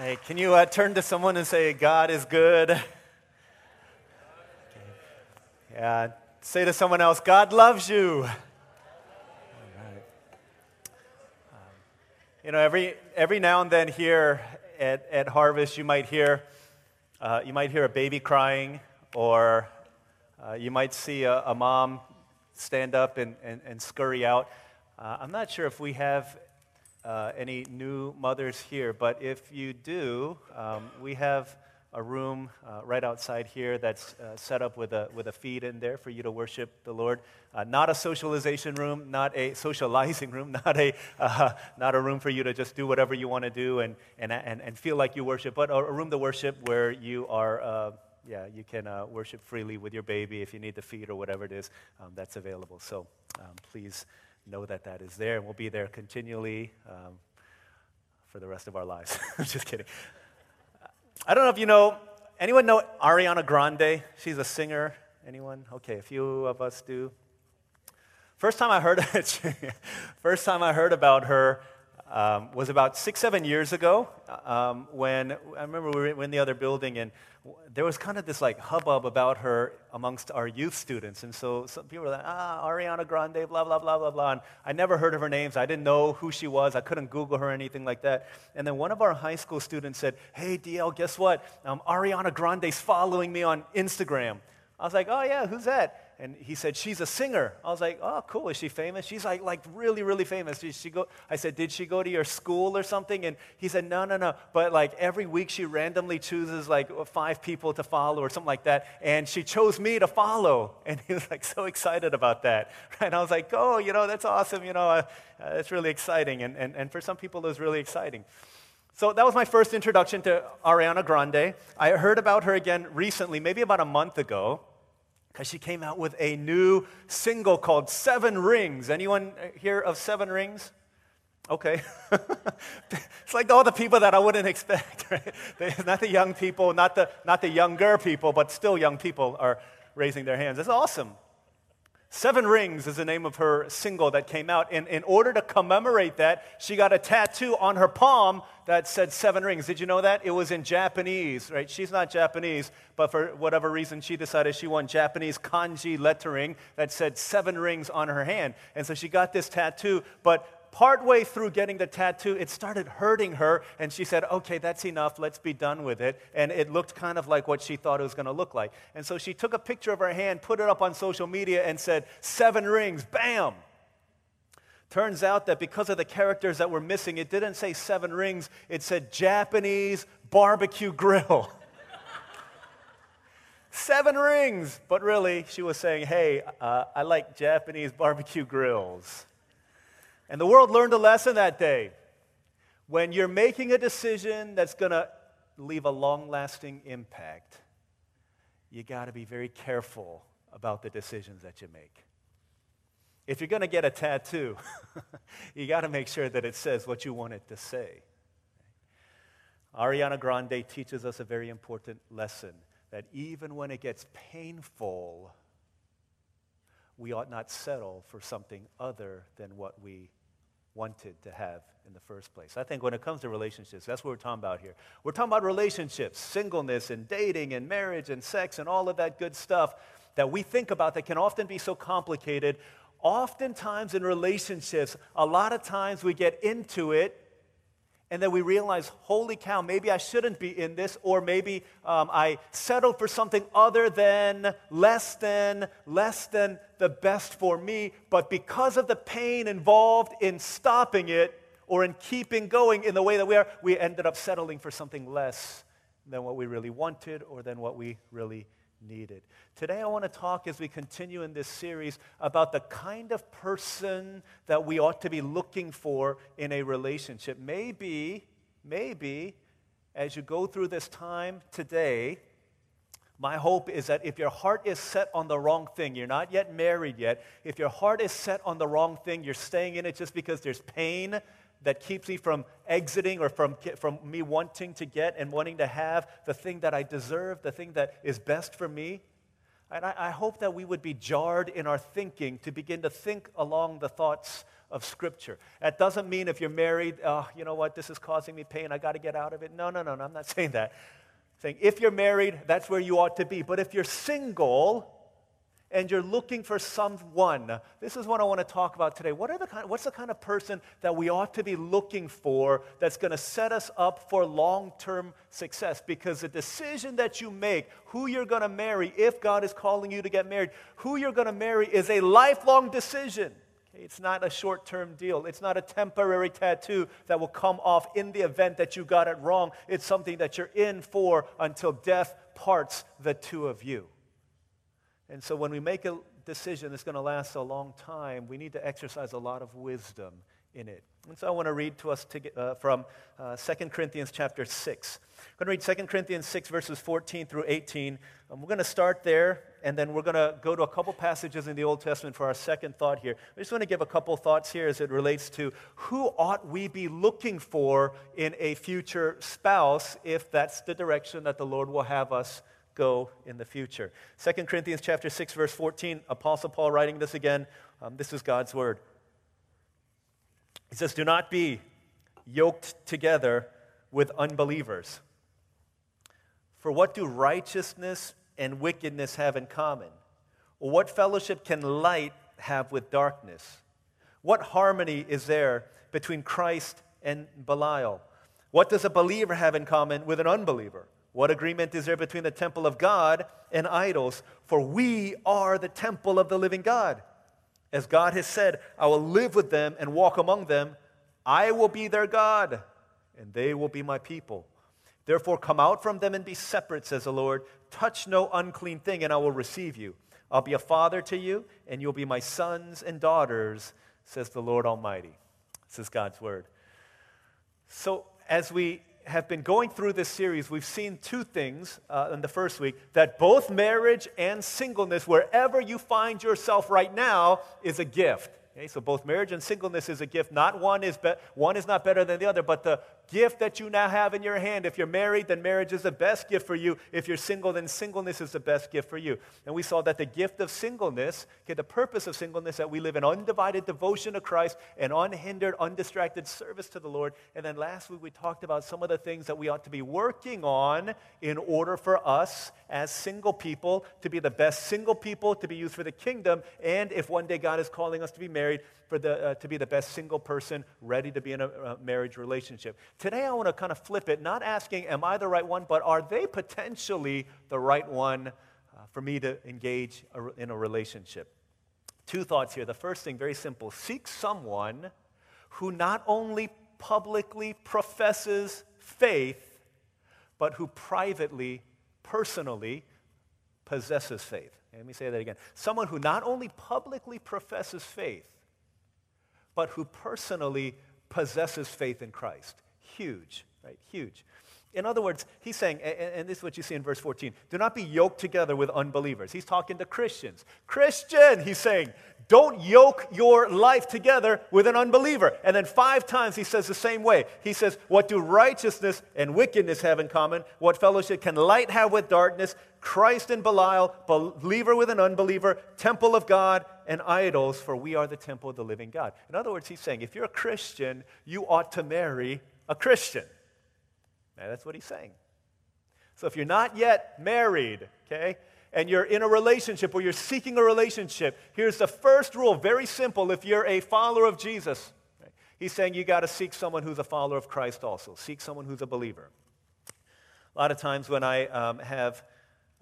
Hey, can you uh, turn to someone and say, God is good? Okay. Yeah, say to someone else, God loves you. Um, you know, every, every now and then here at, at Harvest, you might hear, uh, you might hear a baby crying, or uh, you might see a, a, mom stand up and, and, and scurry out. Uh, I'm not sure if we have uh, any new mothers here, but if you do, um, we have a room uh, right outside here that's uh, set up with a, with a feed in there for you to worship the Lord. Uh, not a socialization room, not a socializing room, not a, uh, not a room for you to just do whatever you want to do and, and, and, and feel like you worship, but a, room to worship where you are, uh, yeah, you can worship freely with your baby if you need the feed or whatever it is um, that's available. So um, please know that that is there, and we'll be there continually um, for the rest of our lives. I'm just kidding. I don't know if you know, anyone know Ariana Grande? She's a singer. Anyone? Okay, a few of us do. First time I heard first time I heard about her um, was about six, seven years ago um, when I remember we were in the other building and there was kind of this like hubbub about her amongst our youth students. And so some people were like, ah, Ariana Grande, blah, blah, blah, blah, blah. And I never heard of her names. I didn't know who she was. I couldn't Google her or anything like that. And then one of our high school students said, hey, DL, guess what? Um, Ariana Grande's following me on Instagram. I was like, oh, yeah, who's that? and he said she's a singer. I was like oh cool. Is she famous? She's like like really really famous. Did she go i said did she go to your school or something? And he said no no no. But like every week she randomly chooses like five people to follow or something like that and she chose me to follow. And he was like so excited about that. And i was like oh you know that's awesome. You know uh, uh, that's really exciting. And, and, and for some people it was really exciting. So that was my first introduction to Ariana Grande. I heard about her again recently, maybe about a month ago because she came out with a new single called Seven Rings. Anyone hear of Seven Rings? Okay. it's like all the people that I wouldn't expect, right? not the young people, not the, not the younger people, but still young people are raising their hands. It's awesome. Seven Rings is the name of her single that came out. And in order to commemorate that, she got a tattoo on her palm that said seven rings. Did you know that? It was in Japanese, right? She's not Japanese, but for whatever reason, she decided she wanted Japanese kanji lettering that said seven rings on her hand. And so she got this tattoo, but partway through getting the tattoo, it started hurting her, and she said, Okay, that's enough, let's be done with it. And it looked kind of like what she thought it was going to look like. And so she took a picture of her hand, put it up on social media, and said, Seven rings, bam! Turns out that because of the characters that were missing, it didn't say seven rings, it said Japanese barbecue grill. seven rings! But really, she was saying, Hey, uh, I like Japanese barbecue grills. And the world learned a lesson that day. When you're making a decision that's going to leave a long lasting impact, you got to be very careful about the decisions that you make. If you're going to get a tattoo, you got to make sure that it says what you want it to say. Ariana Grande teaches us a very important lesson that even when it gets painful, we ought not settle for something other than what we wanted to have in the first place. I think when it comes to relationships, that's what we're talking about here. We're talking about relationships, singleness and dating and marriage and sex and all of that good stuff that we think about that can often be so complicated. Oftentimes in relationships, a lot of times we get into it and then we realize, holy cow, maybe I shouldn't be in this, or maybe um, I settled for something other than, less than, less than the best for me. But because of the pain involved in stopping it or in keeping going in the way that we are, we ended up settling for something less than what we really wanted or than what we really needed. Today, I want to talk as we continue in this series about the kind of person that we ought to be looking for in a relationship. Maybe, maybe, as you go through this time today, my hope is that if your heart is set on the wrong thing, you're not yet married yet, if your heart is set on the wrong thing, you're staying in it just because there's pain that keeps me from exiting or from, from me wanting to get and wanting to have the thing that I deserve, the thing that is best for me. And I, I hope that we would be jarred in our thinking to begin to think along the thoughts of Scripture. That doesn't mean if you're married, oh, you know what, this is causing me pain, I got to get out of it. No, no, no, no, I'm not saying that. I'm saying if you're married, that's where you ought to be. But if you're single, and you're looking for someone, this is what I want to talk about today. What are the kind, what's the kind of person that we ought to be looking for that's going to set us up for long term success? Because the decision that you make, who you're going to marry, if God is calling you to get married, who you're going to marry is a lifelong decision. It's not a short term deal. It's not a temporary tattoo that will come off in the event that you got it wrong. It's something that you're in for until death parts the two of you. And so when we make a decision that's going to last a long time, we need to exercise a lot of wisdom in it. And so I want to read to us to get, uh, from uh, 2 Corinthians chapter 6. I'm going to read 2 Corinthians 6, verses 14 through 18. Um, we're going to start there, and then we're going to go to a couple passages in the Old Testament for our second thought here. I just want to give a couple thoughts here as it relates to who ought we be looking for in a future spouse if that's the direction that the Lord will have us go in the future. 2 Corinthians chapter 6 verse 14, Apostle Paul writing this again. Um, this is God's word. He says, "Do not be yoked together with unbelievers. For what do righteousness and wickedness have in common? What fellowship can light have with darkness? What harmony is there between Christ and Belial? What does a believer have in common with an unbeliever? What agreement is there between the temple of God and idols? For we are the temple of the living God. As God has said, I will live with them and walk among them. I will be their God, and they will be my people. Therefore, come out from them and be separate, says the Lord. Touch no unclean thing, and I will receive you. I'll be a father to you, and you'll be my sons and daughters, says the Lord Almighty. This is God's word. So, as we have been going through this series, we've seen two things uh, in the first week that both marriage and singleness, wherever you find yourself right now, is a gift. Okay, so both marriage and singleness is a gift. Not one is be- one is not better than the other, but the gift that you now have in your hand. If you're married, then marriage is the best gift for you. If you're single, then singleness is the best gift for you. And we saw that the gift of singleness, okay, the purpose of singleness, that we live in undivided devotion to Christ and unhindered, undistracted service to the Lord. And then last week we talked about some of the things that we ought to be working on in order for us as single people to be the best single people to be used for the kingdom. And if one day God is calling us to be married, for the, uh, to be the best single person ready to be in a, a marriage relationship. Today, I want to kind of flip it, not asking, Am I the right one, but are they potentially the right one uh, for me to engage a, in a relationship? Two thoughts here. The first thing, very simple seek someone who not only publicly professes faith, but who privately, personally possesses faith. Let me say that again. Someone who not only publicly professes faith, but who personally possesses faith in Christ. Huge, right? Huge. In other words, he's saying, and this is what you see in verse 14 do not be yoked together with unbelievers. He's talking to Christians. Christian, he's saying, don't yoke your life together with an unbeliever. And then five times he says the same way. He says, What do righteousness and wickedness have in common? What fellowship can light have with darkness? Christ and Belial, believer with an unbeliever, temple of God and idols, for we are the temple of the living God. In other words, he's saying, if you're a Christian, you ought to marry a Christian. Now, that's what he's saying. So if you're not yet married, okay, and you're in a relationship or you're seeking a relationship, here's the first rule very simple if you're a follower of Jesus. He's saying you got to seek someone who's a follower of Christ also. Seek someone who's a believer. A lot of times when I um, have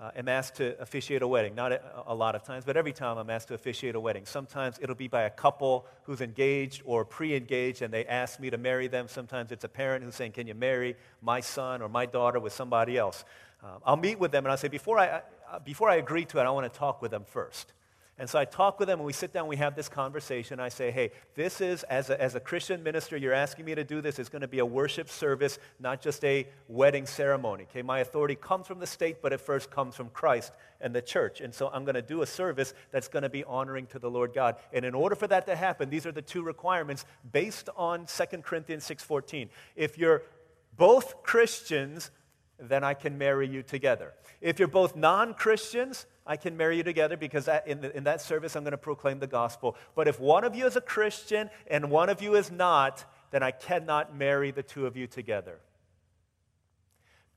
uh, am asked to officiate a wedding. Not a, a, lot of times, but every time I'm asked to officiate a wedding. Sometimes it'll be by a couple who's engaged or pre engaged and they ask me to marry them. Sometimes it's a parent who's saying, Can you marry my son or my daughter with somebody else? Um, I'll meet with them and I'll say, before I, uh, before I agree to it, I want to talk with them first. And so I talk with them and we sit down, we have this conversation. I say, hey, this is, as a, as a Christian minister, you're asking me to do this. It's going to be a worship service, not just a wedding ceremony. Okay, my authority comes from the state, but it first comes from Christ and the church. And so I'm going to do a service that's going to be honoring to the Lord God. And in order for that to happen, these are the two requirements based on 2 Corinthians 6.14. If you're both Christians, then I can marry you together. If you're both non Christians, I can marry you together because in, the, in that service I'm going to proclaim the gospel. But if one of you is a Christian and one of you is not, then I cannot marry the two of you together.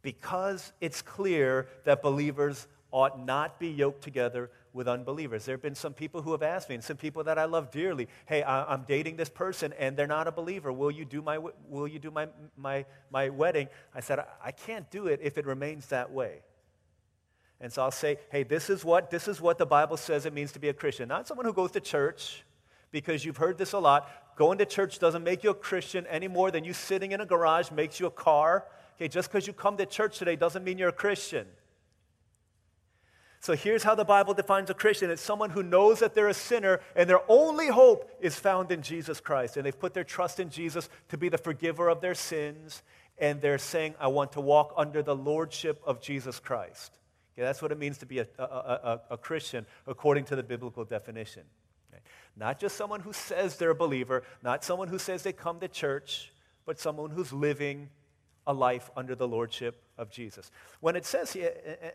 Because it's clear that believers ought not be yoked together with unbelievers. There have been some people who have asked me, and some people that I love dearly, hey, I'm dating this person and they're not a believer. Will you do my, will you do my, my, my wedding? I said, I can't do it if it remains that way. And so I'll say, hey, this is what, this is what the Bible says it means to be a Christian. Not someone who goes to church, because you've heard this a lot. Going to church doesn't make you a Christian any more than you sitting in a garage makes you a car. Okay, just because you come to church today doesn't mean you're a Christian. So here's how the Bible defines a Christian it's someone who knows that they're a sinner and their only hope is found in Jesus Christ. And they've put their trust in Jesus to be the forgiver of their sins. And they're saying, I want to walk under the lordship of Jesus Christ. Okay, that's what it means to be a, a, a, a Christian according to the biblical definition. Okay? Not just someone who says they're a believer, not someone who says they come to church, but someone who's living a life under the lordship of Jesus. When it says here, eh, eh,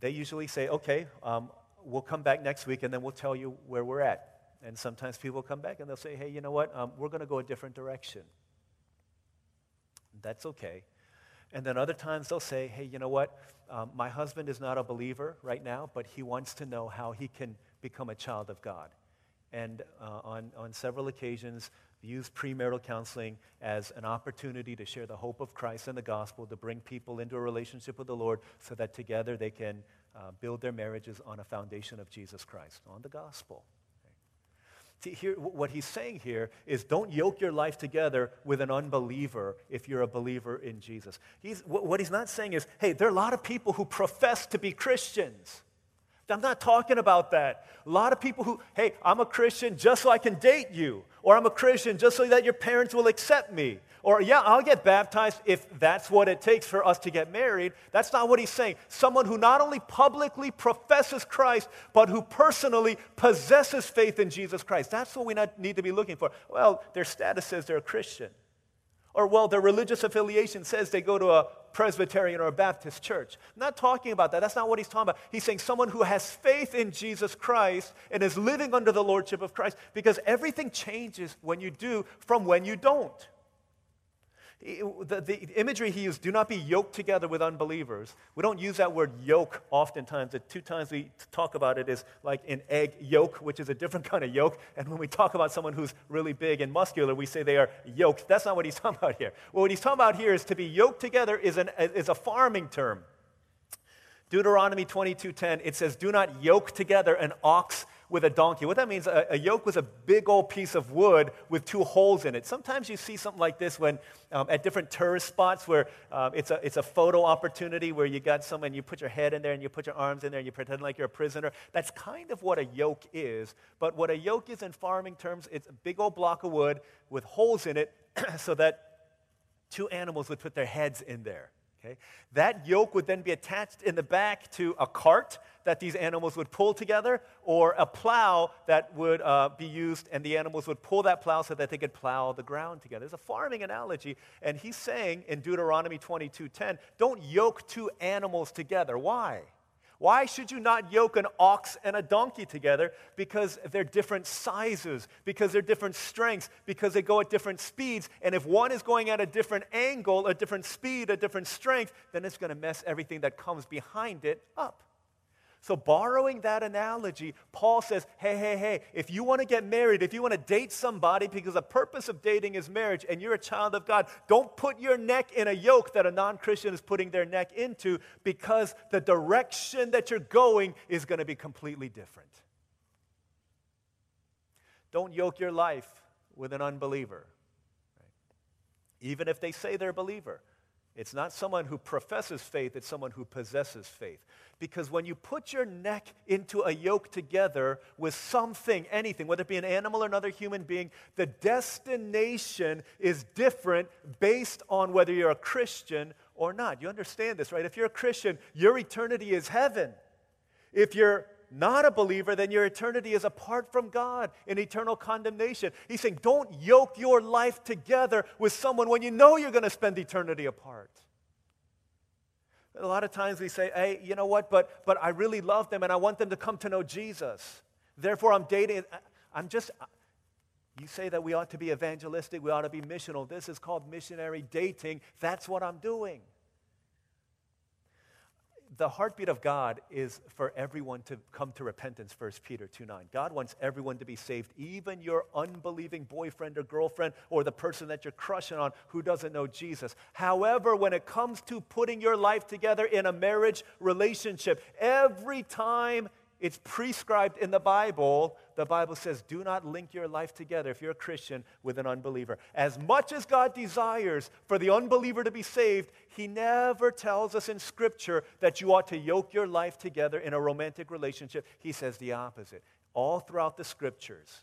they usually say, okay, um, we'll come back next week and then we'll tell you where we're at. And sometimes people come back and they'll say, hey, you know what? Um, we're going to go a different direction. That's okay. And then other times they'll say, hey, you know what? Um, my husband is not a believer right now, but he wants to know how he can become a child of God. And uh, on, on several occasions, use premarital counseling as an opportunity to share the hope of Christ and the gospel, to bring people into a relationship with the Lord so that together they can uh, build their marriages on a foundation of Jesus Christ, on the gospel. What he's saying here is don't yoke your life together with an unbeliever if you're a believer in Jesus. He's, what he's not saying is, hey, there are a lot of people who profess to be Christians. I'm not talking about that. A lot of people who, hey, I'm a Christian just so I can date you, or I'm a Christian just so that your parents will accept me, or yeah, I'll get baptized if that's what it takes for us to get married. That's not what he's saying. Someone who not only publicly professes Christ, but who personally possesses faith in Jesus Christ. That's what we need to be looking for. Well, their status says they're a Christian. Or, well, their religious affiliation says they go to a Presbyterian or a Baptist church. I'm not talking about that. That's not what he's talking about. He's saying someone who has faith in Jesus Christ and is living under the lordship of Christ because everything changes when you do from when you don't. The, the, imagery he used, do not be yoked together with unbelievers. We don't use that word yoke oftentimes. The two times we talk about it is like an egg yolk, which is a different kind of yolk. And when we talk about someone who's really big and muscular, we say they are yoked. That's not what he's talking about here. Well, what he's talking about here is to be yoked together is, an, is a farming term. Deuteronomy 22:10, it says, Do not yoke together an ox with a donkey. What that means, a, a, yoke was a big old piece of wood with two holes in it. Sometimes you see something like this when um, at different tourist spots where um, it's, a, it's a photo opportunity where you got someone, you put your head in there and you put your arms in there and you pretend like you're a prisoner. That's kind of what a yoke is. But what a yoke is in farming terms, it's a big old block of wood with holes in it so that two animals would put their heads in there. Okay? That yoke would then be attached in the back to a cart that these animals would pull together, or a plow that would uh, be used, and the animals would pull that plow so that they could plow the ground together. It's a farming analogy, and he's saying in Deuteronomy 22:10, don't yoke two animals together. Why? Why should you not yoke an ox and a donkey together? Because they're different sizes, because they're different strengths, because they go at different speeds. And if one is going at a different angle, a different speed, a different strength, then it's going to mess everything that comes behind it up. So, borrowing that analogy, Paul says, hey, hey, hey, if you want to get married, if you want to date somebody, because the purpose of dating is marriage, and you're a child of God, don't put your neck in a yoke that a non Christian is putting their neck into, because the direction that you're going is going to be completely different. Don't yoke your life with an unbeliever, even if they say they're a believer. It's not someone who professes faith, it's someone who possesses faith. Because when you put your neck into a yoke together with something, anything, whether it be an animal or another human being, the destination is different based on whether you're a Christian or not. You understand this, right? If you're a Christian, your eternity is heaven. If you're not a believer, then your eternity is apart from God in eternal condemnation. He's saying, don't yoke your life together with someone when you know you're going to spend eternity apart. A lot of times we say, hey, you know what, but, but I really love them and I want them to come to know Jesus. Therefore, I'm dating. I'm just, you say that we ought to be evangelistic, we ought to be missional. This is called missionary dating. That's what I'm doing the heartbeat of God is for everyone to come to repentance, 1 Peter 2 9. God wants everyone to be saved, even your unbelieving boyfriend or girlfriend or the person that you're crushing on who doesn't know Jesus. However, when it comes to putting your life together in a marriage relationship, every time it's prescribed in the Bible. The Bible says, do not link your life together, if you're a Christian, with an unbeliever. As much as God desires for the unbeliever to be saved, He never tells us in Scripture that you ought to yoke your life together in a romantic relationship. He says the opposite. All throughout the Scriptures.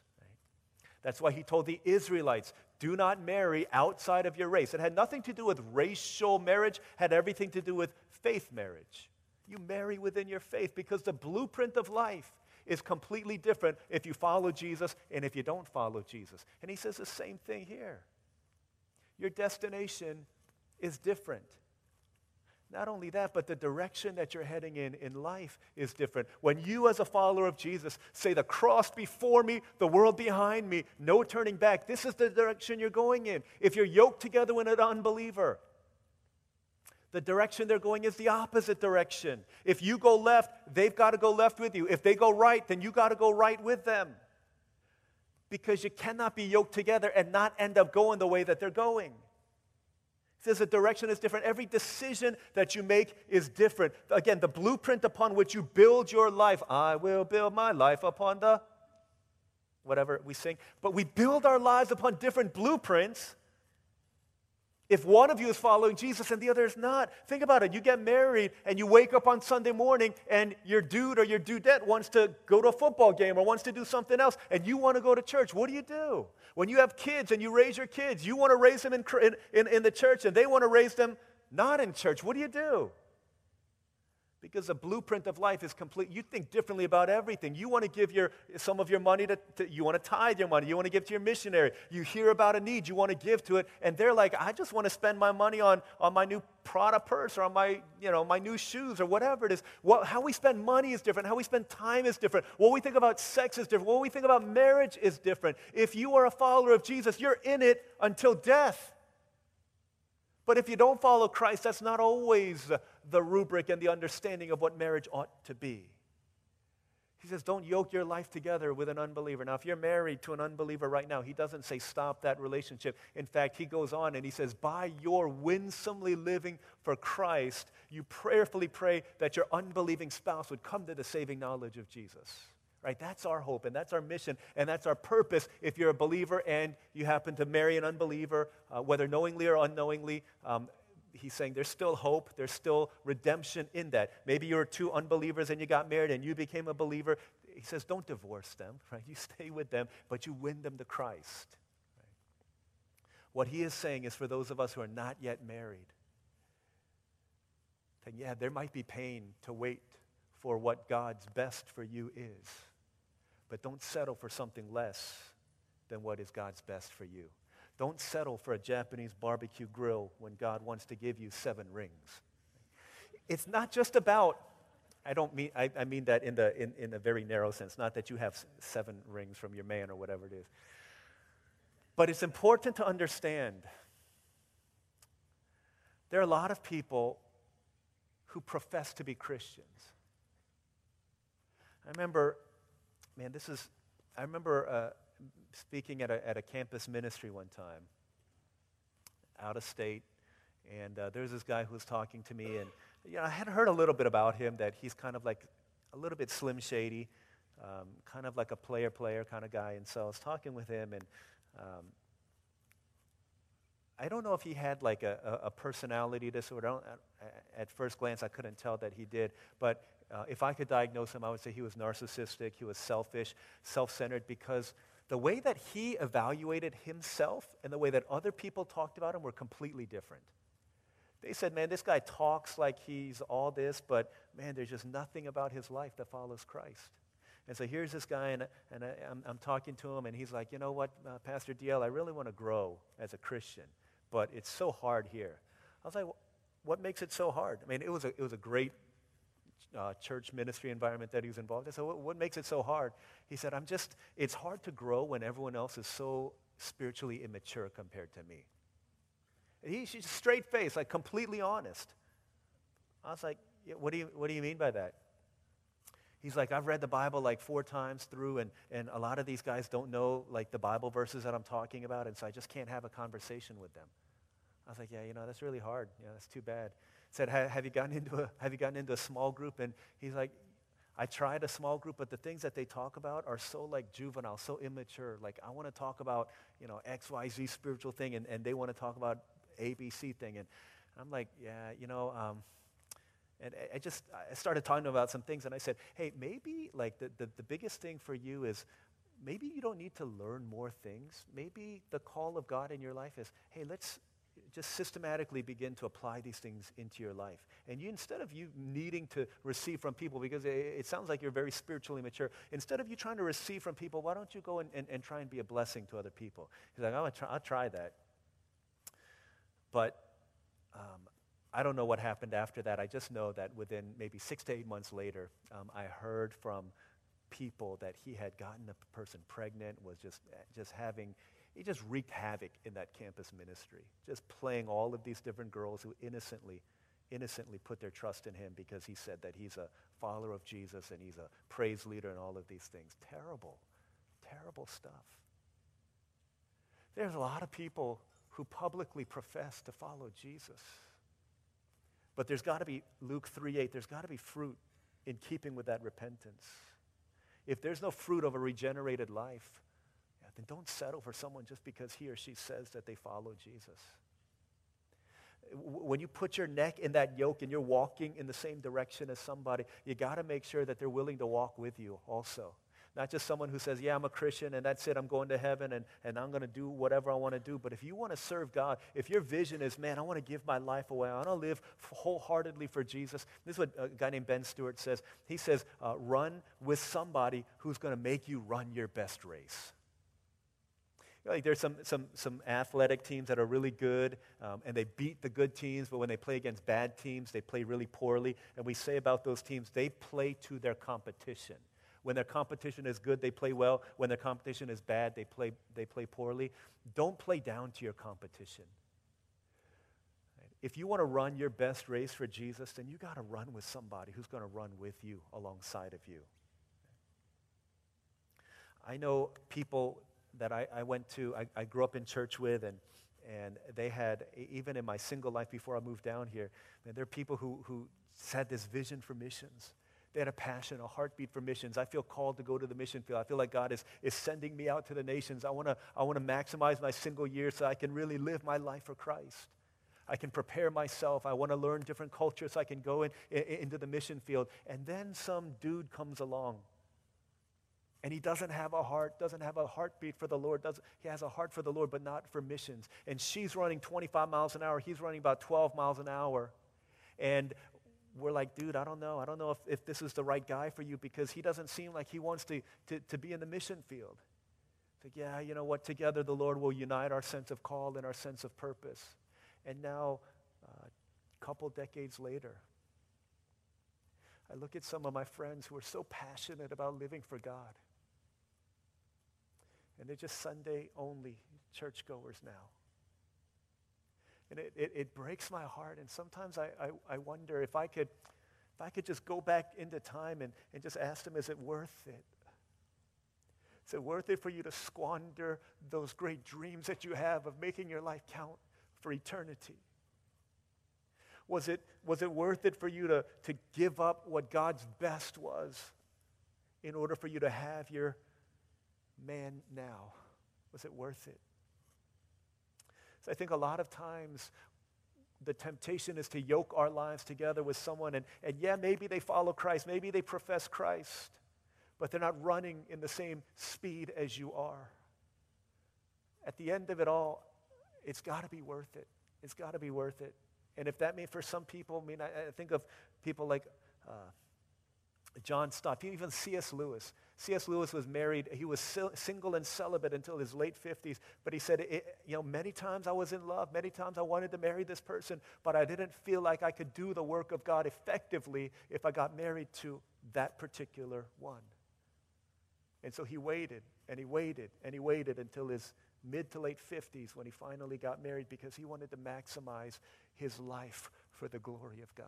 That's why He told the Israelites, do not marry outside of your race. It had nothing to do with racial marriage, had everything to do with faith marriage. You marry within your faith because the blueprint of life is completely different if you follow Jesus and if you don't follow Jesus. And he says the same thing here. Your destination is different. Not only that, but the direction that you're heading in in life is different. When you, as a follower of Jesus, say, The cross before me, the world behind me, no turning back, this is the direction you're going in. If you're yoked together with an unbeliever, the direction they're going is the opposite direction. If you go left, they've got to go left with you. If they go right, then you got to go right with them. Because you cannot be yoked together and not end up going the way that they're going. He says the direction is different. Every decision that you make is different. Again, the blueprint upon which you build your life. I will build my life upon the whatever we sing. But we build our lives upon different blueprints if one of you is following Jesus and the other is not, think about it. You get married and you wake up on Sunday morning and your dude or your dudette wants to go to a football game or wants to do something else and you want to go to church. What do you do? When you have kids and you raise your kids, you want to raise them in, in, in the church and they want to raise them not in church. What do you do? Because the blueprint of life is complete. You think differently about everything. You want to give your, some of your money to, to, you want to tithe your money. You want to give to your missionary. You hear about a need, you want to give to it. And they're like, I just want to spend my money on, on my new Prada purse or on my, you know, my new shoes or whatever it is. What, how we spend money is different. How we spend time is different. What we think about sex is different. What we think about marriage is different. If you are a follower of Jesus, you're in it until death. But if you don't follow Christ, that's not always the rubric and the understanding of what marriage ought to be. He says, don't yoke your life together with an unbeliever. Now, if you're married to an unbeliever right now, he doesn't say stop that relationship. In fact, he goes on and he says, by your winsomely living for Christ, you prayerfully pray that your unbelieving spouse would come to the saving knowledge of Jesus. Right? That's our hope and that's our mission and that's our purpose if you're a believer and you happen to marry an unbeliever, uh, whether knowingly or unknowingly. Um, he's saying there's still hope, there's still redemption in that. Maybe you were two unbelievers and you got married and you became a believer. He says, don't divorce them, right? You stay with them, but you win them to Christ. Right? What he is saying is for those of us who are not yet married, that yeah, there might be pain to wait for what God's best for you is, but don't settle for something less than what is God's best for you. Don't settle for a Japanese barbecue grill when God wants to give you seven rings. It's not just about, I don't mean, I, I mean that in, the, in, in a very narrow sense, not that you have seven rings from your man or whatever it is. But it's important to understand there are a lot of people who profess to be Christians. I remember, man, this is, I remember uh, speaking at a, at a campus ministry one time, out of state, and uh, there was this guy who was talking to me, and you know, I had heard a little bit about him that he's kind of like a little bit slim shady, um, kind of like a player player kind of guy. And so I was talking with him, and um, I don't know if he had like a, a, personality disorder. at first glance, I couldn't tell that he did. But uh, if I could diagnose him, I would say he was narcissistic, he was selfish, self centered, because the way that he evaluated himself and the way that other people talked about him were completely different. They said, man, this guy talks like he's all this, but man, there's just nothing about his life that follows Christ. And so here's this guy, and, and I, am talking to him, and he's like, you know what, uh, Pastor DL, I really want to grow as a Christian, but it's so hard here. I was like, what makes it so hard? I mean, it was a, it was a great uh, church ministry environment that he was involved in. So, what, what makes it so hard? He said, I'm just, it's hard to grow when everyone else is so spiritually immature compared to me. he's just straight faced, like completely honest. I was like, yeah, what, do you, what do you mean by that? He's like, I've read the Bible like four times through, and, and a lot of these guys don't know like the Bible verses that I'm talking about, and so I just can't have a conversation with them. I was like, yeah, you know, that's really hard. Yeah, that's too bad. Said, have you gotten into a, have you gotten into a small group? And he's like, I tried a small group, but the things that they talk about are so like juvenile, so immature. Like I want to talk about, you know, X, Y, Z spiritual thing, and, and they want to talk about ABC thing. And I'm like, yeah, you know, um, and I just I started talking about some things, and I said, hey, maybe like the, the, the biggest thing for you is maybe you don't need to learn more things. Maybe the call of God in your life is, hey, let's just systematically begin to apply these things into your life. And you, instead of you needing to receive from people, because it, it sounds like you're very spiritually mature, instead of you trying to receive from people, why don't you go and, and, and try and be a blessing to other people? He's like, I'll try, I'll try that. But um, I don't know what happened after that. I just know that within maybe six to eight months later, um, I heard from people that he had gotten a person pregnant, was just, just having, he just wreaked havoc in that campus ministry, just playing all of these different girls who innocently, innocently put their trust in him because he said that he's a follower of Jesus and he's a praise leader and all of these things. Terrible, terrible stuff. There's a lot of people who publicly profess to follow Jesus but there's got to be, Luke 3 8, there's got to be fruit in keeping with that repentance. If there's no fruit of a regenerated life, then don't settle for someone just because he or she says that they follow Jesus. When you put your neck in that yoke and you're walking in the same direction as somebody, you got to make sure that they're willing to walk with you also. Not just someone who says, Yeah, I'm a Christian and that's it, I'm going to heaven and, and I'm going to do whatever I want to do. But if you want to serve God, if your vision is, Man, I want to give my life away, I want to live wholeheartedly for Jesus, this is what a guy named Ben Stewart says. He says, uh, Run with somebody who's going to make you run your best race. Like there's some, some, some athletic teams that are really good um, and they beat the good teams, but when they play against bad teams, they play really poorly. And we say about those teams, they play to their competition. When their competition is good, they play well. When their competition is bad, they play, they play poorly. Don't play down to your competition. If you want to run your best race for Jesus, then you got to run with somebody who's going to run with you alongside of you. I know people that I, I went to, I, I, grew up in church with, and, and they had, even in my single life before I moved down here, man, there are people who, who had this vision for missions. They had a passion, a heartbeat for missions. I feel called to go to the mission field. I feel like God is, is sending me out to the nations. I want to I wanna maximize my single year so I can really live my life for Christ. I can prepare myself. I want to learn different cultures so I can go in, in, into the mission field. And then some dude comes along and he doesn't have a heart, doesn't have a heartbeat for the Lord. Does, he has a heart for the Lord, but not for missions. And she's running 25 miles an hour. He's running about 12 miles an hour. And we're like, dude, I don't know. I don't know if, if this is the right guy for you because he doesn't seem like he wants to, to, to be in the mission field. It's like, yeah, you know what? Together the Lord will unite our sense of call and our sense of purpose. And now, uh, a couple decades later, I look at some of my friends who are so passionate about living for God. And they're just Sunday only churchgoers now. And it, it, it, breaks my heart. And sometimes I, I, I, wonder if I could, if I could just go back into time and, and just ask them, is it worth it? Is it worth it for you to squander those great dreams that you have of making your life count for eternity? Was it, was it worth it for you to, to give up what God's best was in order for you to have your man now? Was it worth it? So I think a lot of times the temptation is to yoke our lives together with someone, and, and yeah, maybe they follow Christ, maybe they profess Christ, but they're not running in the same speed as you are. At the end of it all, it's got to be worth it. It's got to be worth it. And if that means for some people, I mean, I, I think of people like uh, John Stott. Even C.S. Lewis. C.S. Lewis was married. He was single and celibate until his late 50s. But he said, you know, many times I was in love. Many times I wanted to marry this person, but I didn't feel like I could do the work of God effectively if I got married to that particular one. And so he waited and he waited and he waited until his mid to late 50s when he finally got married because he wanted to maximize his life for the glory of God.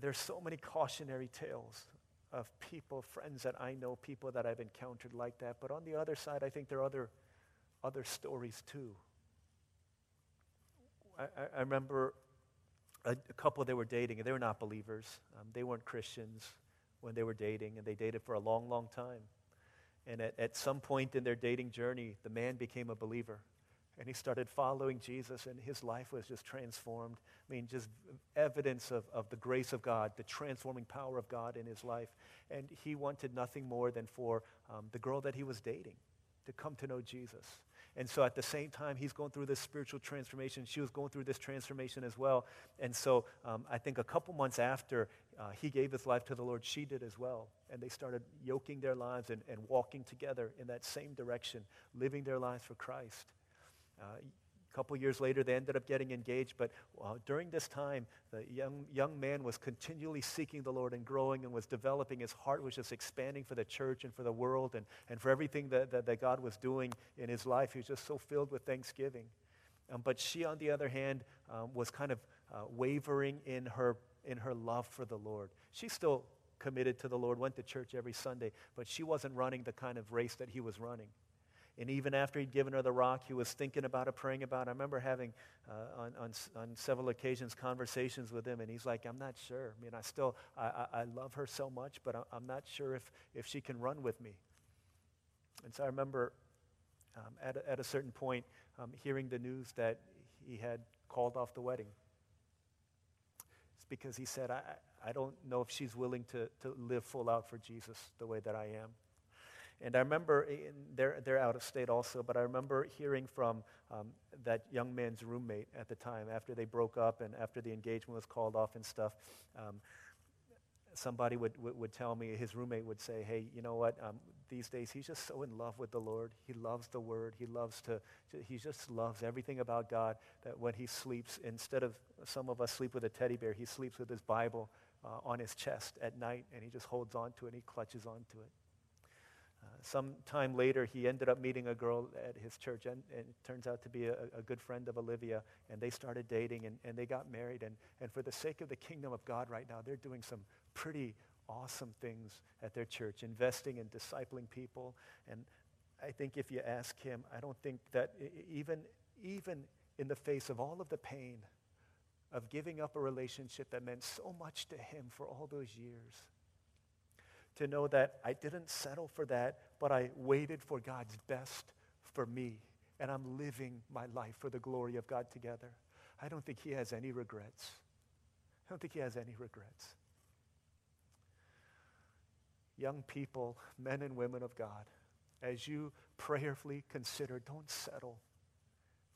There's so many cautionary tales of people, friends that I know, people that I've encountered like that. But on the other side, I think there are other, other stories too. I, I remember a, a, couple they were dating, and they were not believers. Um, they weren't Christians when they were dating, and they dated for a long, long time. And at, at some point in their dating journey, the man became a believer and he started following Jesus, and his life was just transformed. I mean, just evidence of, of the grace of God, the transforming power of God in his life. And he wanted nothing more than for um, the girl that he was dating to come to know Jesus. And so at the same time, he's going through this spiritual transformation. She was going through this transformation as well. And so um, I think a couple months after uh, he gave his life to the Lord, she did as well. And they started yoking their lives and, and walking together in that same direction, living their lives for Christ. Uh, a couple years later, they ended up getting engaged, but uh, during this time, the young, young man was continually seeking the Lord and growing and was developing. His heart was just expanding for the church and for the world and, and for everything that, that, that God was doing in his life. He was just so filled with thanksgiving. Um, but she, on the other hand, um, was kind of uh, wavering in her, in her love for the Lord. She still committed to the Lord, went to church every Sunday, but she wasn't running the kind of race that he was running. And even after he'd given her the rock, he was thinking about it, praying about it. I remember having, uh, on, on, on, several occasions, conversations with him, and he's like, I'm not sure. I mean, I still, I, I, I love her so much, but I, am not sure if, if she can run with me. And so I remember um, at, a, at a certain point um, hearing the news that he had called off the wedding. It's because he said, I, I don't know if she's willing to, to live full out for Jesus the way that I am. And I remember, they're, they're out of state also, but I remember hearing from um, that young man's roommate at the time after they broke up and after the engagement was called off and stuff. Um, somebody would, would, would, tell me, his roommate would say, hey, you know what, um, these days he's just so in love with the Lord. He loves the Word. He loves to, he just loves everything about God that when he sleeps, instead of some of us sleep with a teddy bear, he sleeps with his Bible uh, on his chest at night and he just holds on to it and he clutches onto it. Some time later, he ended up meeting a girl at his church, and, and it turns out to be a, a, good friend of Olivia. And they started dating, and, and they got married. And, and for the sake of the kingdom of God right now, they're doing some pretty awesome things at their church, investing in discipling people. And I think if you ask him, I don't think that even, even in the face of all of the pain of giving up a relationship that meant so much to him for all those years, to know that I didn't settle for that, but I waited for God's best for me. And I'm living my life for the glory of God together. I don't think he has any regrets. I don't think he has any regrets. Young people, men and women of God, as you prayerfully consider, don't settle.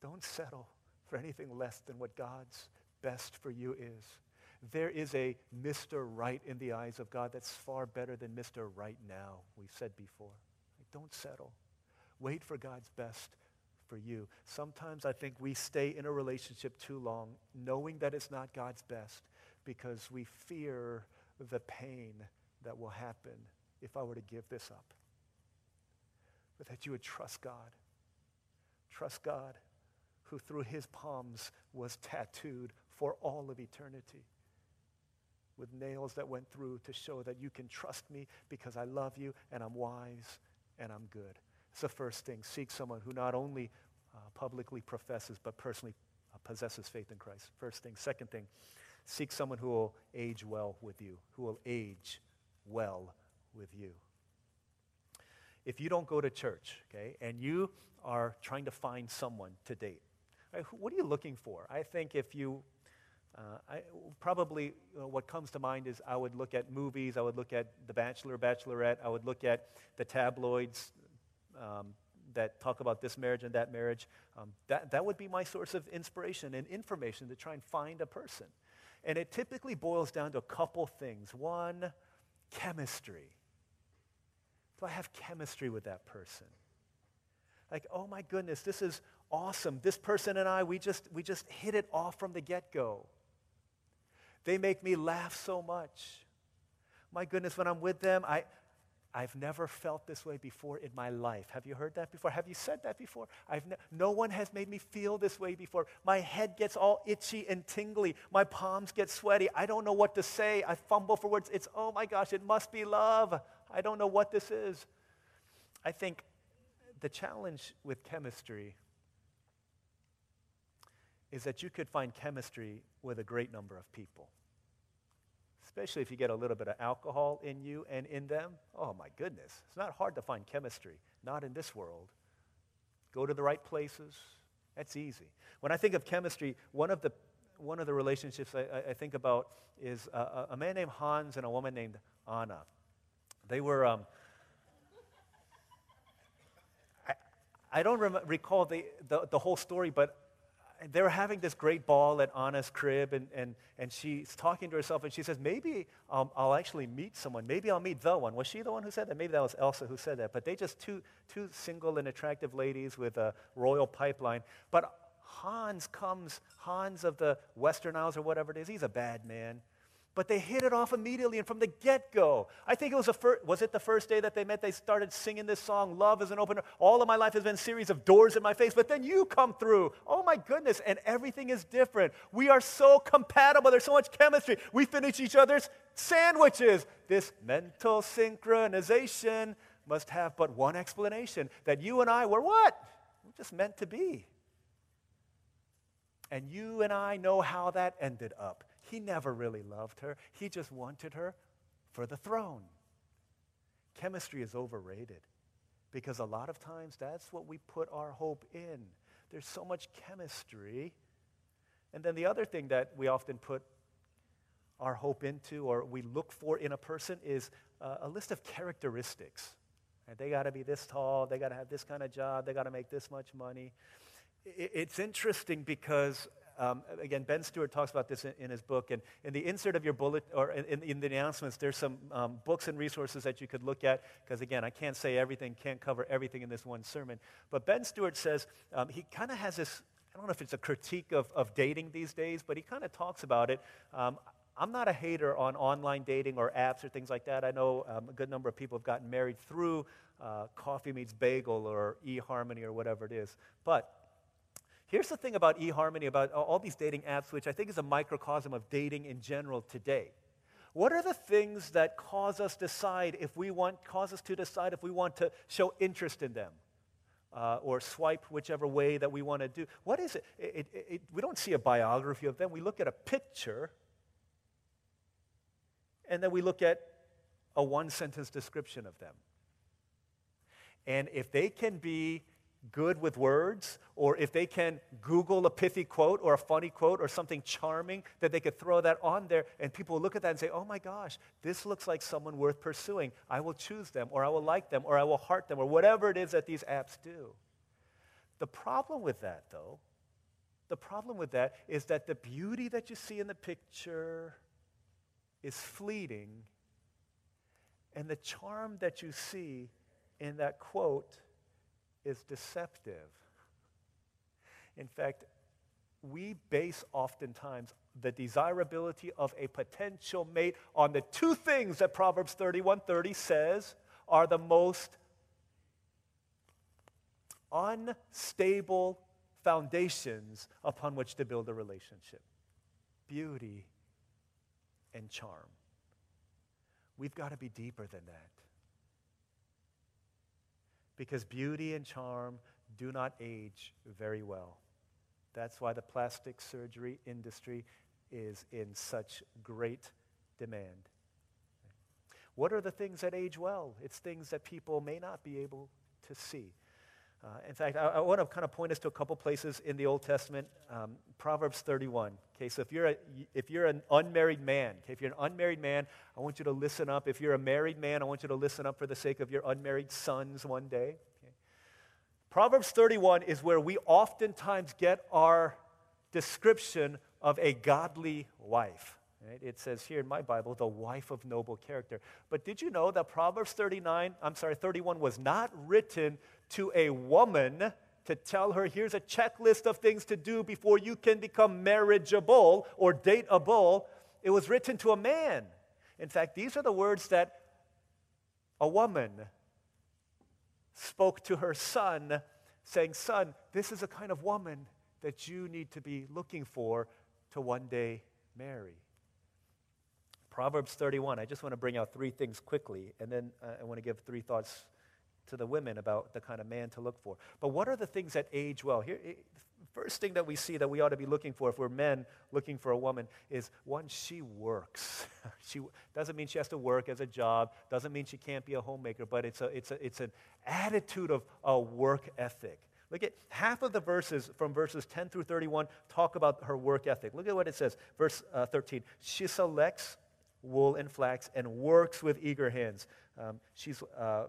Don't settle for anything less than what God's best for you is. There is a Mr. Right in the eyes of God that's far better than Mr. Right now, we've said before. Don't settle. Wait for God's best for you. Sometimes I think we stay in a relationship too long knowing that it's not God's best because we fear the pain that will happen if I were to give this up. But that you would trust God. Trust God who through his palms was tattooed for all of eternity with nails that went through to show that you can trust me because I love you and I'm wise and I'm good. It's the first thing. Seek someone who not only uh, publicly professes but personally uh, possesses faith in Christ. First thing. Second thing, seek someone who will age well with you, who will age well with you. If you don't go to church, okay, and you are trying to find someone to date, right, what are you looking for? I think if you uh, I, probably uh, what comes to mind is I would look at movies, I would look at The Bachelor, Bachelorette, I would look at the tabloids um, that talk about this marriage and that marriage. Um, that, that would be my source of inspiration and information to try and find a person. And it typically boils down to a couple things. One, chemistry. Do I have chemistry with that person? Like, oh my goodness, this is awesome. This person and I, we just, we just hit it off from the get go. They make me laugh so much. My goodness, when I'm with them, I, I've never felt this way before in my life. Have you heard that before? Have you said that before? I've ne- no one has made me feel this way before. My head gets all itchy and tingly. My palms get sweaty. I don't know what to say. I fumble for words. It's, oh my gosh, it must be love. I don't know what this is. I think the challenge with chemistry is that you could find chemistry with a great number of people especially if you get a little bit of alcohol in you and in them. Oh my goodness, it's not hard to find chemistry, not in this world. Go to the right places, that's easy. When I think of chemistry, one of the, one of the relationships I, I think about is a, a, man named Hans and a woman named Anna. They were. Um, I, I don't rem- recall the, the, the whole story, but they were having this great ball at Anna's crib, and, and, and she's talking to herself, and she says, Maybe um, I'll actually meet someone. Maybe I'll meet the one. Was she the one who said that? Maybe that was Elsa who said that. But they just two, two single and attractive ladies with a royal pipeline. But Hans comes, Hans of the Western Isles or whatever it is, he's a bad man but they hit it off immediately and from the get-go. I think it was a fir- was it the first day that they met they started singing this song Love is an open door. All of my life has been a series of doors in my face, but then you come through. Oh my goodness, and everything is different. We are so compatible. There's so much chemistry. We finish each other's sandwiches. This mental synchronization must have but one explanation that you and I were what? We're just meant to be. And you and I know how that ended up. He never really loved her, he just wanted her for the throne. Chemistry is overrated because a lot of times that's what we put our hope in. There's so much chemistry. And then the other thing that we often put our hope into or we look for in a person is uh, a list of characteristics. They got to be this tall, they got to have this kind of job, they got to make this much money. It's interesting because um, again, Ben Stuart talks about this in, in, his book. And in the insert of your bullet, or in, in the announcements, there's some um, books and resources that you could look at. Because again, I can't say everything, can't cover everything in this one sermon. But Ben Stuart says um, he kind of has this I don't know if it's a critique of, of dating these days, but he kind of talks about it. Um, I'm not a hater on online dating or apps or things like that. I know um, a good number of people have gotten married through uh, Coffee Meets Bagel or eHarmony or whatever it is. But Here's the thing about eHarmony, about all these dating apps, which I think is a microcosm of dating in general today. What are the things that cause us decide if we want, cause us to decide if we want to show interest in them? Uh, or swipe whichever way that we want to do. What is it? It, it, it? We don't see a biography of them. We look at a picture, and then we look at a one sentence description of them. And if they can be good with words, or if they can Google a pithy quote or a funny quote or something charming, that they could throw that on there and people will look at that and say, oh my gosh, this looks like someone worth pursuing. I will choose them, or I will like them, or I will heart them, or whatever it is that these apps do. The problem with that, though, the problem with that is that the beauty that you see in the picture is fleeting, and the charm that you see in that quote is deceptive. In fact, we base oftentimes the desirability of a potential mate on the two things that Proverbs 31:30 says are the most unstable foundations upon which to build a relationship. Beauty and charm. We've got to be deeper than that because beauty and charm do not age very well. That's why the plastic surgery industry is in such great demand. What are the things that age well? It's things that people may not be able to see. Uh, in fact, I, I, want to kind of point us to a couple places in the Old Testament. Um, Proverbs 31. Okay, so if you're, a, if you're an unmarried man, okay, if you're an unmarried man, I want you to listen up. If you're a married man, I want you to listen up for the sake of your unmarried sons one day. Okay. Proverbs 31 is where we oftentimes get our description of a godly wife. Right? It says here in my Bible, the wife of noble character. But did you know that Proverbs 39, I'm sorry, 31 was not written to a woman to tell her, here's a checklist of things to do before you can become marriageable or dateable. It was written to a man. In fact, these are the words that a woman spoke to her son, saying, Son, this is a kind of woman that you need to be looking for to one day marry. Proverbs 31. I just want to bring out three things quickly, and then uh, I want to give three thoughts to the women about the kind of man to look for. But what are the things that age well? Here, first thing that we see that we ought to be looking for if we're men looking for a woman is one, she works. she doesn't mean she has to work as a job, doesn't mean she can't be a homemaker, but it's, a, it's, a, it's an attitude of a work ethic. Look at half of the verses from verses 10 through 31 talk about her work ethic. Look at what it says. Verse uh, 13. She selects wool and flax and works with eager hands. Um, she's, uh,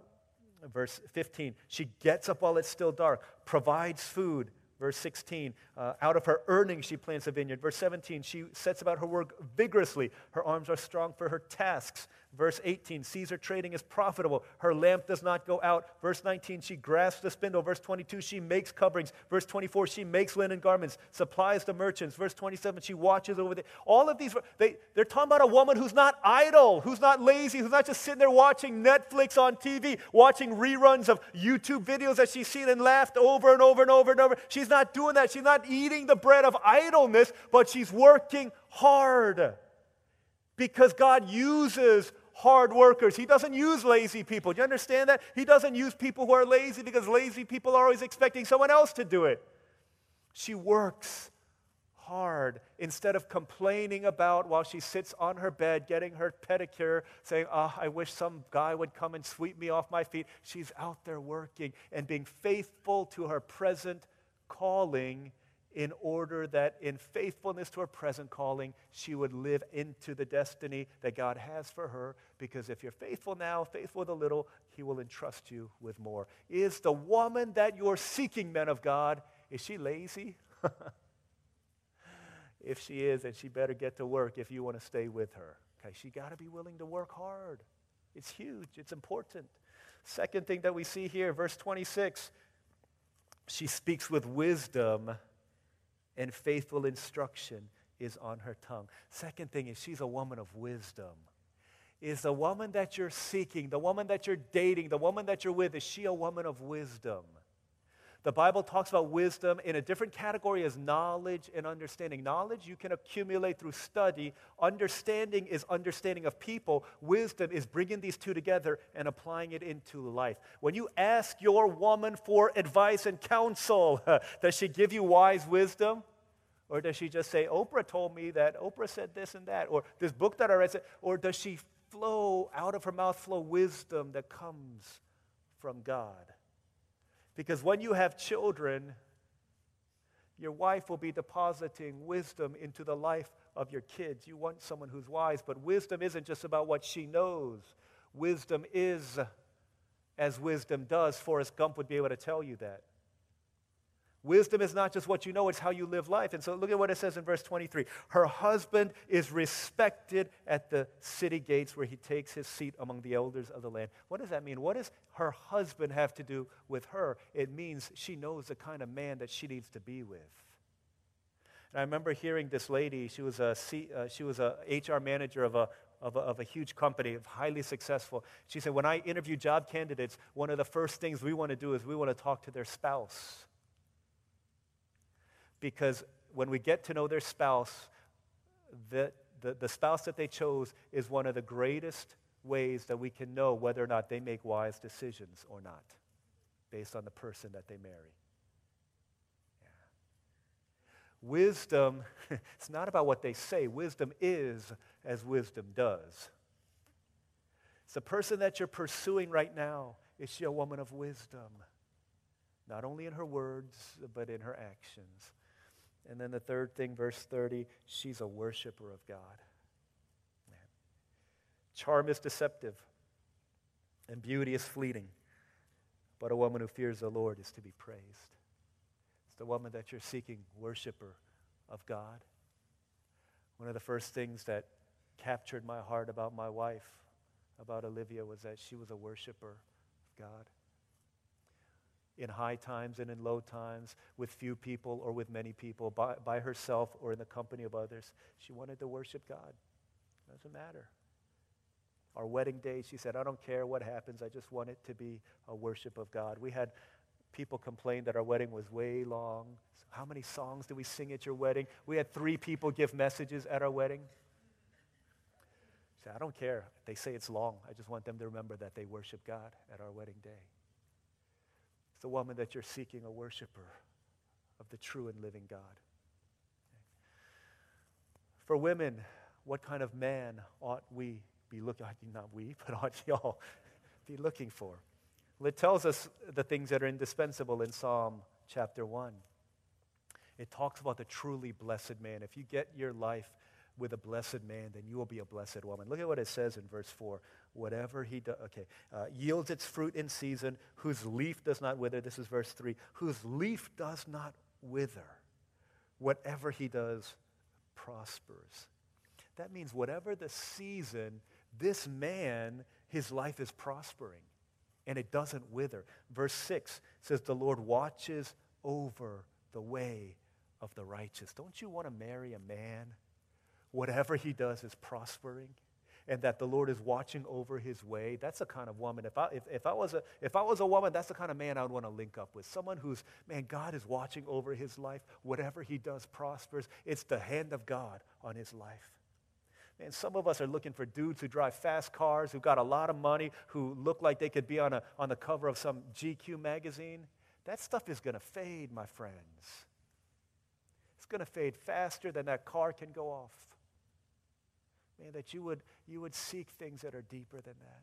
verse 15, she gets up while it's still dark, provides food. Verse 16, uh, out of her earnings she plants a vineyard. Verse 17, she sets about her work vigorously. Her arms are strong for her tasks. Verse 18, sees her trading is profitable. Her lamp does not go out. Verse 19, she grasps the spindle. Verse 22, she makes coverings. Verse 24, she makes linen garments, supplies the merchants. Verse 27, she watches over the. All of these, they, they're talking about a woman who's not idle, who's not lazy, who's not just sitting there watching Netflix on TV, watching reruns of YouTube videos that she's seen and laughed over and over and over and over. She's not doing that. She's not eating the bread of idleness, but she's working hard because God uses hard workers. He doesn't use lazy people. Do you understand that? He doesn't use people who are lazy because lazy people are always expecting someone else to do it. She works hard instead of complaining about while she sits on her bed getting her pedicure, saying, Oh, I wish some guy would come and sweep me off my feet. She's out there working and being faithful to her present calling in order that in faithfulness to her present calling, she would live into the destiny that God has for her. Because if you're faithful now, faithful with a little, He will entrust you with more. Is the woman that you're seeking, men of God, is she lazy? if she is, then she better get to work if you want to stay with her. Okay, she got to be willing to work hard. It's huge, it's important. Second thing that we see here, verse 26, she speaks with wisdom and faithful instruction is on her tongue. Second thing is she's a woman of wisdom. Is the woman that you're seeking, the woman that you're dating, the woman that you're with, is she a woman of wisdom? The Bible talks about wisdom in a different category as knowledge and understanding. Knowledge you can accumulate through study. Understanding is understanding of people. Wisdom is bringing these two together and applying it into life. When you ask your woman for advice and counsel, does she give you wise wisdom? Or does she just say, Oprah told me that, Oprah said this and that, or this book that I read said, or does she flow out of her mouth, flow wisdom that comes from God? Because when you have children, your wife will be depositing wisdom into the life of your kids. You want someone who's wise, but wisdom isn't just about what she knows. Wisdom is as wisdom does. Forrest Gump would be able to tell you that. Wisdom is not just what you know, it's how you live life. And so look at what it says in verse 23. Her husband is respected at the city gates where he takes his seat among the elders of the land. What does that mean? What does her husband have to do with her? It means she knows the kind of man that she needs to be with. And I remember hearing this lady, she was a, C, uh, she was a HR manager of a, of a, of a, huge company, highly successful. She said, When I interview job candidates, one of the first things we want to do is we want to talk to their spouse because when we get to know their spouse, the, the, the spouse that they chose is one of the greatest ways that we can know whether or not they make wise decisions or not based on the person that they marry. Yeah. Wisdom, it's not about what they say. Wisdom is as wisdom does. It's the person that you're pursuing right now. Is she a woman of wisdom? Not only in her words, but in her actions. And then the third thing, verse 30, she's a worshiper of God. Man. Charm is deceptive, and beauty is fleeting. But a woman who fears the Lord is to be praised. It's the woman that you're seeking, worshiper of God. One of the first things that captured my heart about my wife, about Olivia, was that she was a worshiper of God. In high times and in low times, with few people or with many people, by, by herself or in the company of others, she wanted to worship God. Doesn't matter. Our wedding day, she said, I don't care what happens, I just want it to be a worship of God. We had people complain that our wedding was way long. How many songs do we sing at your wedding? We had three people give messages at our wedding. Say, I don't care. They say it's long. I just want them to remember that they worship God at our wedding day. It's the woman that you're seeking, a worshiper of the true and living God. For women, what kind of man ought we be looking, not we, but ought y'all be looking for? Well, it tells us the things that are indispensable in Psalm chapter 1. It talks about the truly blessed man. If you get your life with a blessed man, then you will be a blessed woman. Look at what it says in verse 4. Whatever he does, okay, uh, yields its fruit in season, whose leaf does not wither. This is verse 3. Whose leaf does not wither. Whatever he does prospers. That means whatever the season, this man, his life is prospering and it doesn't wither. Verse 6 says, The Lord watches over the way of the righteous. Don't you want to marry a man? Whatever he does is prospering and that the Lord is watching over his way. That's the kind of woman. If I, if, if, I was a, if I was a woman, that's the kind of man I would want to link up with. Someone who's, man, God is watching over his life. Whatever he does prospers. It's the hand of God on his life. Man, some of us are looking for dudes who drive fast cars, who got a lot of money, who look like they could be on, a, on the cover of some GQ magazine. That stuff is going to fade, my friends. It's going to fade faster than that car can go off. Man, that you would, you would seek things that are deeper than that.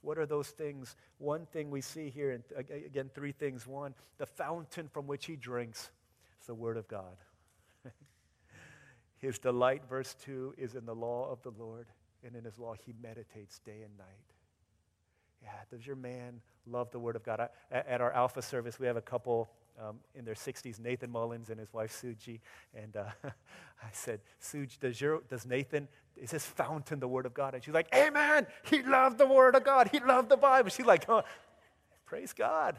What are those things? One thing we see here, and again, three things. One, the fountain from which he drinks is the Word of God. His delight, verse 2, is in the law of the Lord, and in his law he meditates day and night. Yeah, does your man love the Word of God? I, at our Alpha service, we have a couple um, in their 60s, Nathan Mullins and his wife Suji. And uh, I said, Suji, does, your, does Nathan, is his fountain the Word of God? And she's like, Amen. He loved the Word of God. He loved the Bible. She's like, oh, Praise God.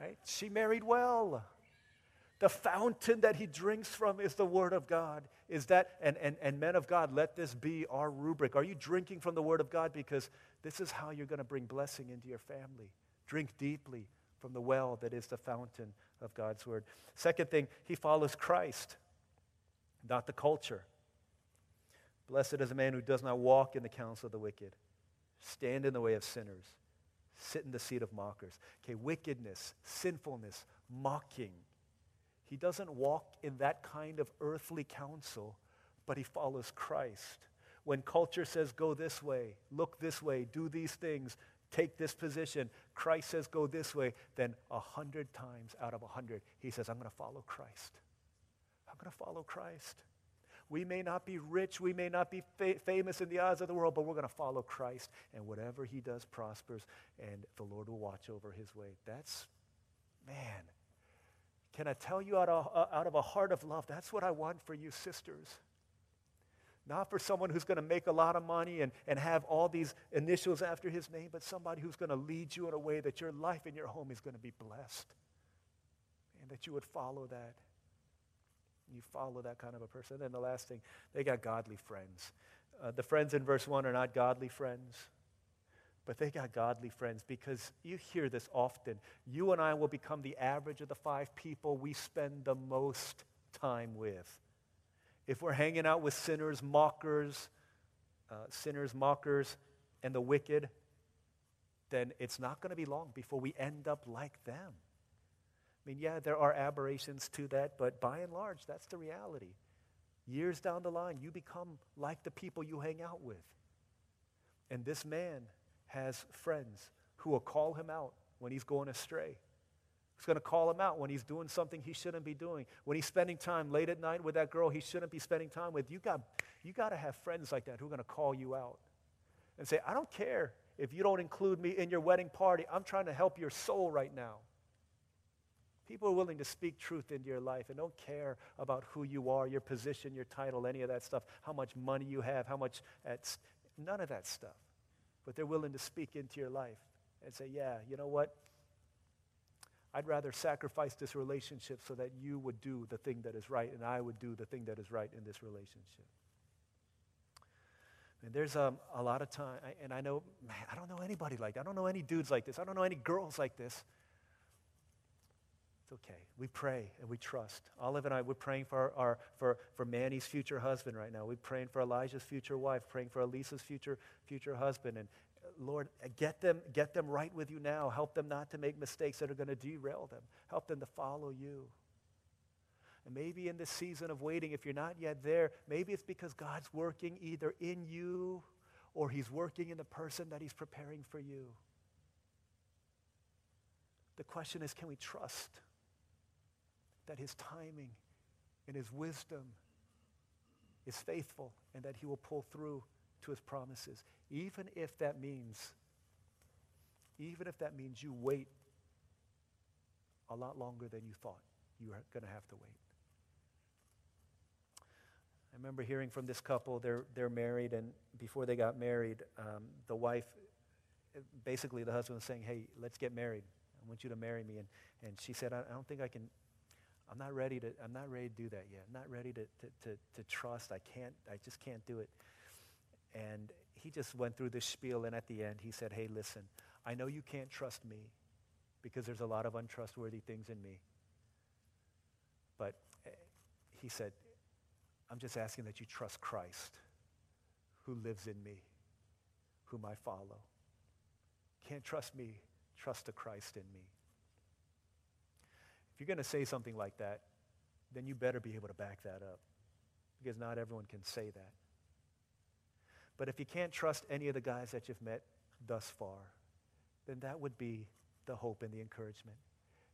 Right? She married well. The fountain that he drinks from is the Word of God. Is that, and, and, and men of God, let this be our rubric. Are you drinking from the Word of God? Because this is how you're going to bring blessing into your family. Drink deeply from the well that is the fountain of God's Word. Second thing, he follows Christ, not the culture. Blessed is a man who does not walk in the counsel of the wicked, stand in the way of sinners, sit in the seat of mockers. Okay, wickedness, sinfulness, mocking he doesn't walk in that kind of earthly counsel, but he follows Christ. When culture says, go this way, look this way, do these things, take this position, Christ says, go this way, then a hundred times out of a hundred, he says, I'm going to follow Christ. I'm going to follow Christ. We may not be rich, we may not be fa- famous in the eyes of the world, but we're going to follow Christ. And whatever he does prospers, and the Lord will watch over his way. That's, man, can I tell you out of, out of a heart of love, that's what I want for you, sisters. Not for someone who's going to make a lot of money and, and have all these initials after his name, but somebody who's going to lead you in a way that your life and your home is going to be blessed. And that you would follow that. You follow that kind of a person. And then the last thing, they got godly friends. Uh, the friends in verse 1 are not godly friends but they got godly friends because you hear this often. You and I will become the average of the five people we spend the most time with. If we're hanging out with sinners, mockers, uh, sinners, mockers, and the wicked, then it's not going to be long before we end up like them. I mean, yeah, there are aberrations to that, but by and large, that's the reality. Years down the line, you become like the people you hang out with. And this man has friends who will call him out when he's going astray. He's going to call him out when he's doing something he shouldn't be doing. When he's spending time late at night with that girl he shouldn't be spending time with. You got, you got to have friends like that who are going to call you out and say, I don't care if you don't include me in your wedding party. I'm trying to help your soul right now. People are willing to speak truth into your life and don't care about who you are, your position, your title, any of that stuff, how much money you have, how much, at, none of that stuff. But they're willing to speak into your life and say, yeah, you know what? I'd rather sacrifice this relationship so that you would do the thing that is right and I would do the thing that is right in this relationship. And there's um, a lot of time, and I know, man, I don't know anybody like that. I don't know any dudes like this. I don't know any girls like this. It's okay. We pray and we trust. Olive and I, we're praying for, our, for, for Manny's future husband right now. We're praying for Elijah's future wife, praying for Elisa's future, future husband. And Lord, get them, get them right with you now. Help them not to make mistakes that are going to derail them. Help them to follow you. And maybe in this season of waiting, if you're not yet there, maybe it's because God's working either in you or He's working in the person that He's preparing for you. The question is can we trust that His timing and His wisdom is faithful and that He will pull through to His promises, even if that means, even if that means you wait a lot longer than you thought you are going to have to wait. I remember hearing from this couple, they're, they're married, and before they got married, um, the wife, basically the husband was saying, hey, let's get married. I want you to marry me. And, and she said, I, I don't think I can, I'm not ready to, I'm not ready to do that yet. I'm not ready to, to, to, to trust. I can't, I just can't do it. And he just went through this spiel, and at the end, he said, hey, listen, I know you can't trust me because there's a lot of untrustworthy things in me. But eh, he said, I'm just asking that you trust Christ who lives in me, whom I follow. Can't trust me, trust the Christ in me. If you're going to say something like that, then you better be able to back that up because not everyone can say that. But if you can't trust any of the guys that you've met thus far, then that would be the hope and the encouragement.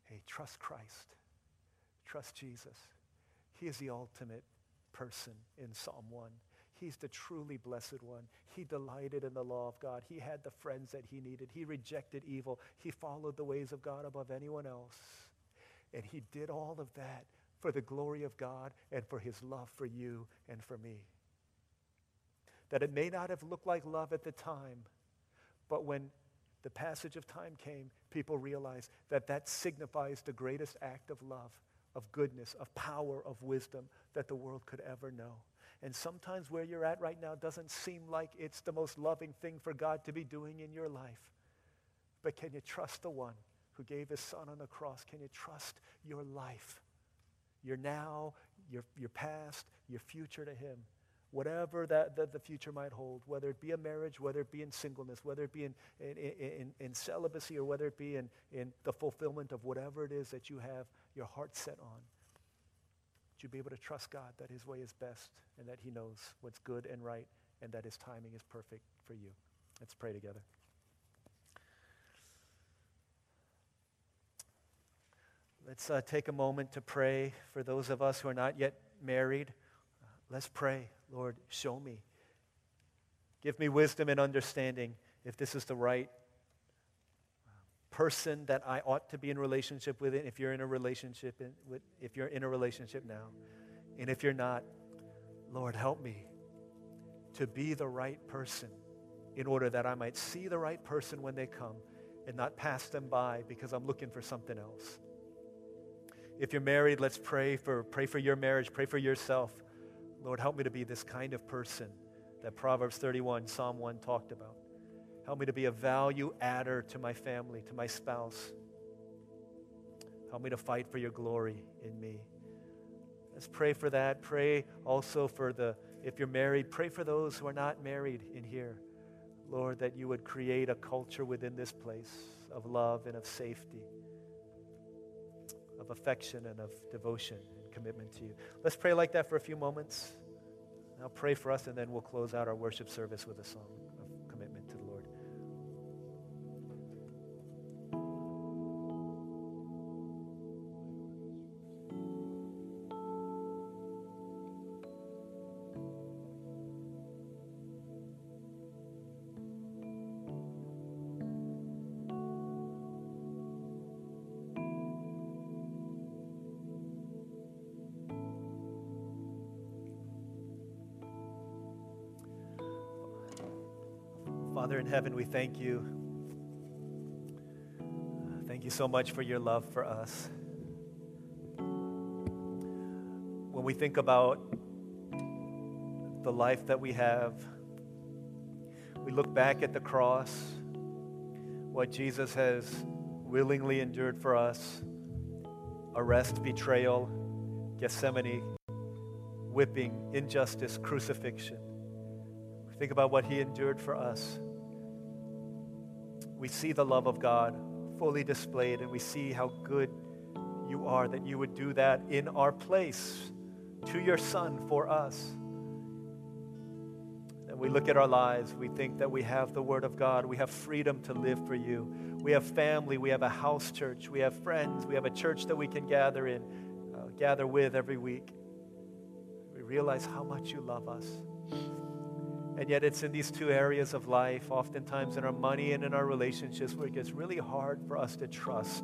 Hey, trust Christ. Trust Jesus. He is the ultimate person in Psalm 1. He's the truly blessed one. He delighted in the law of God. He had the friends that he needed. He rejected evil. He followed the ways of God above anyone else. And he did all of that for the glory of God and for his love for you and for me. That it may not have looked like love at the time, but when the passage of time came, people realized that that signifies the greatest act of love of goodness, of power, of wisdom that the world could ever know. And sometimes where you're at right now doesn't seem like it's the most loving thing for God to be doing in your life. But can you trust the one who gave his son on the cross? Can you trust your life, your now, your, your past, your future to him? Whatever that, that the future might hold, whether it be a marriage, whether it be in singleness, whether it be in, in, in, in, celibacy, or whether it be in, in the fulfillment of whatever it is that you have your heart set on. To be able to trust God that his way is best and that he knows what's good and right and that his timing is perfect for you. Let's pray together. Let's uh, take a moment to pray for those of us who are not yet married. Uh, let's pray. Lord, show me. Give me wisdom and understanding if this is the right um, person that I ought to be in relationship with. If you're in a relationship, if you're in a relationship now, and if you're not, Lord, help me to be the right person in order that I might see the right person when they come and not pass them by because I'm looking for something else. If you're married, let's pray for pray for your marriage, pray for yourself. Lord, help me to be this kind of person that Proverbs 31, Psalm 1 talked about. Help me to be a value adder to my family, to my spouse. Help me to fight for your glory in me. Let's pray for that. Pray also for the, if you're married, pray for those who are not married in here. Lord, that you would create a culture within this place of love and of safety, of affection and of devotion commitment to you. Let's pray like that for a few moments. I'll pray for us, and then we'll close out our worship service with a song. In heaven, we thank you. Thank you so much for your love for us. When we think about the life that we have, we look back at the cross, what Jesus has willingly endured for us arrest, betrayal, Gethsemane, whipping, injustice, crucifixion. Think about what he endured for us. We see the love of God fully displayed, and we see how good you are that you would do that in our place to your Son for us. And we look at our lives, we think that we have the Word of God, we have freedom to live for you. We have family, we have a house church, we have friends, we have a church that we can gather in, uh, gather with every week. We realize how much you love us. And yet, it's in these two areas of life, oftentimes in our money and in our relationships, where it gets really hard for us to trust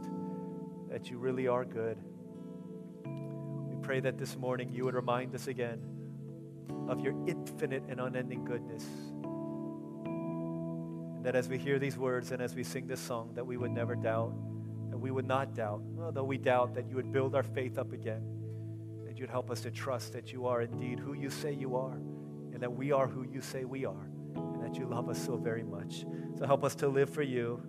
that you really are good. We pray that this morning you would remind us again of your infinite and unending goodness. And that as we hear these words and as we sing this song, that we would never doubt, that we would not doubt, although we doubt, that you would build our faith up again, that you'd help us to trust that you are indeed who you say you are that we are who you say we are, and that you love us so very much. So help us to live for you.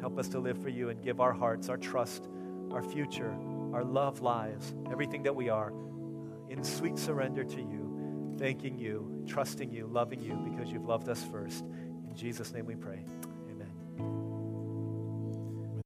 Help us to live for you and give our hearts, our trust, our future, our love lives, everything that we are, uh, in sweet surrender to you, thanking you, trusting you, loving you because you've loved us first. In Jesus' name we pray.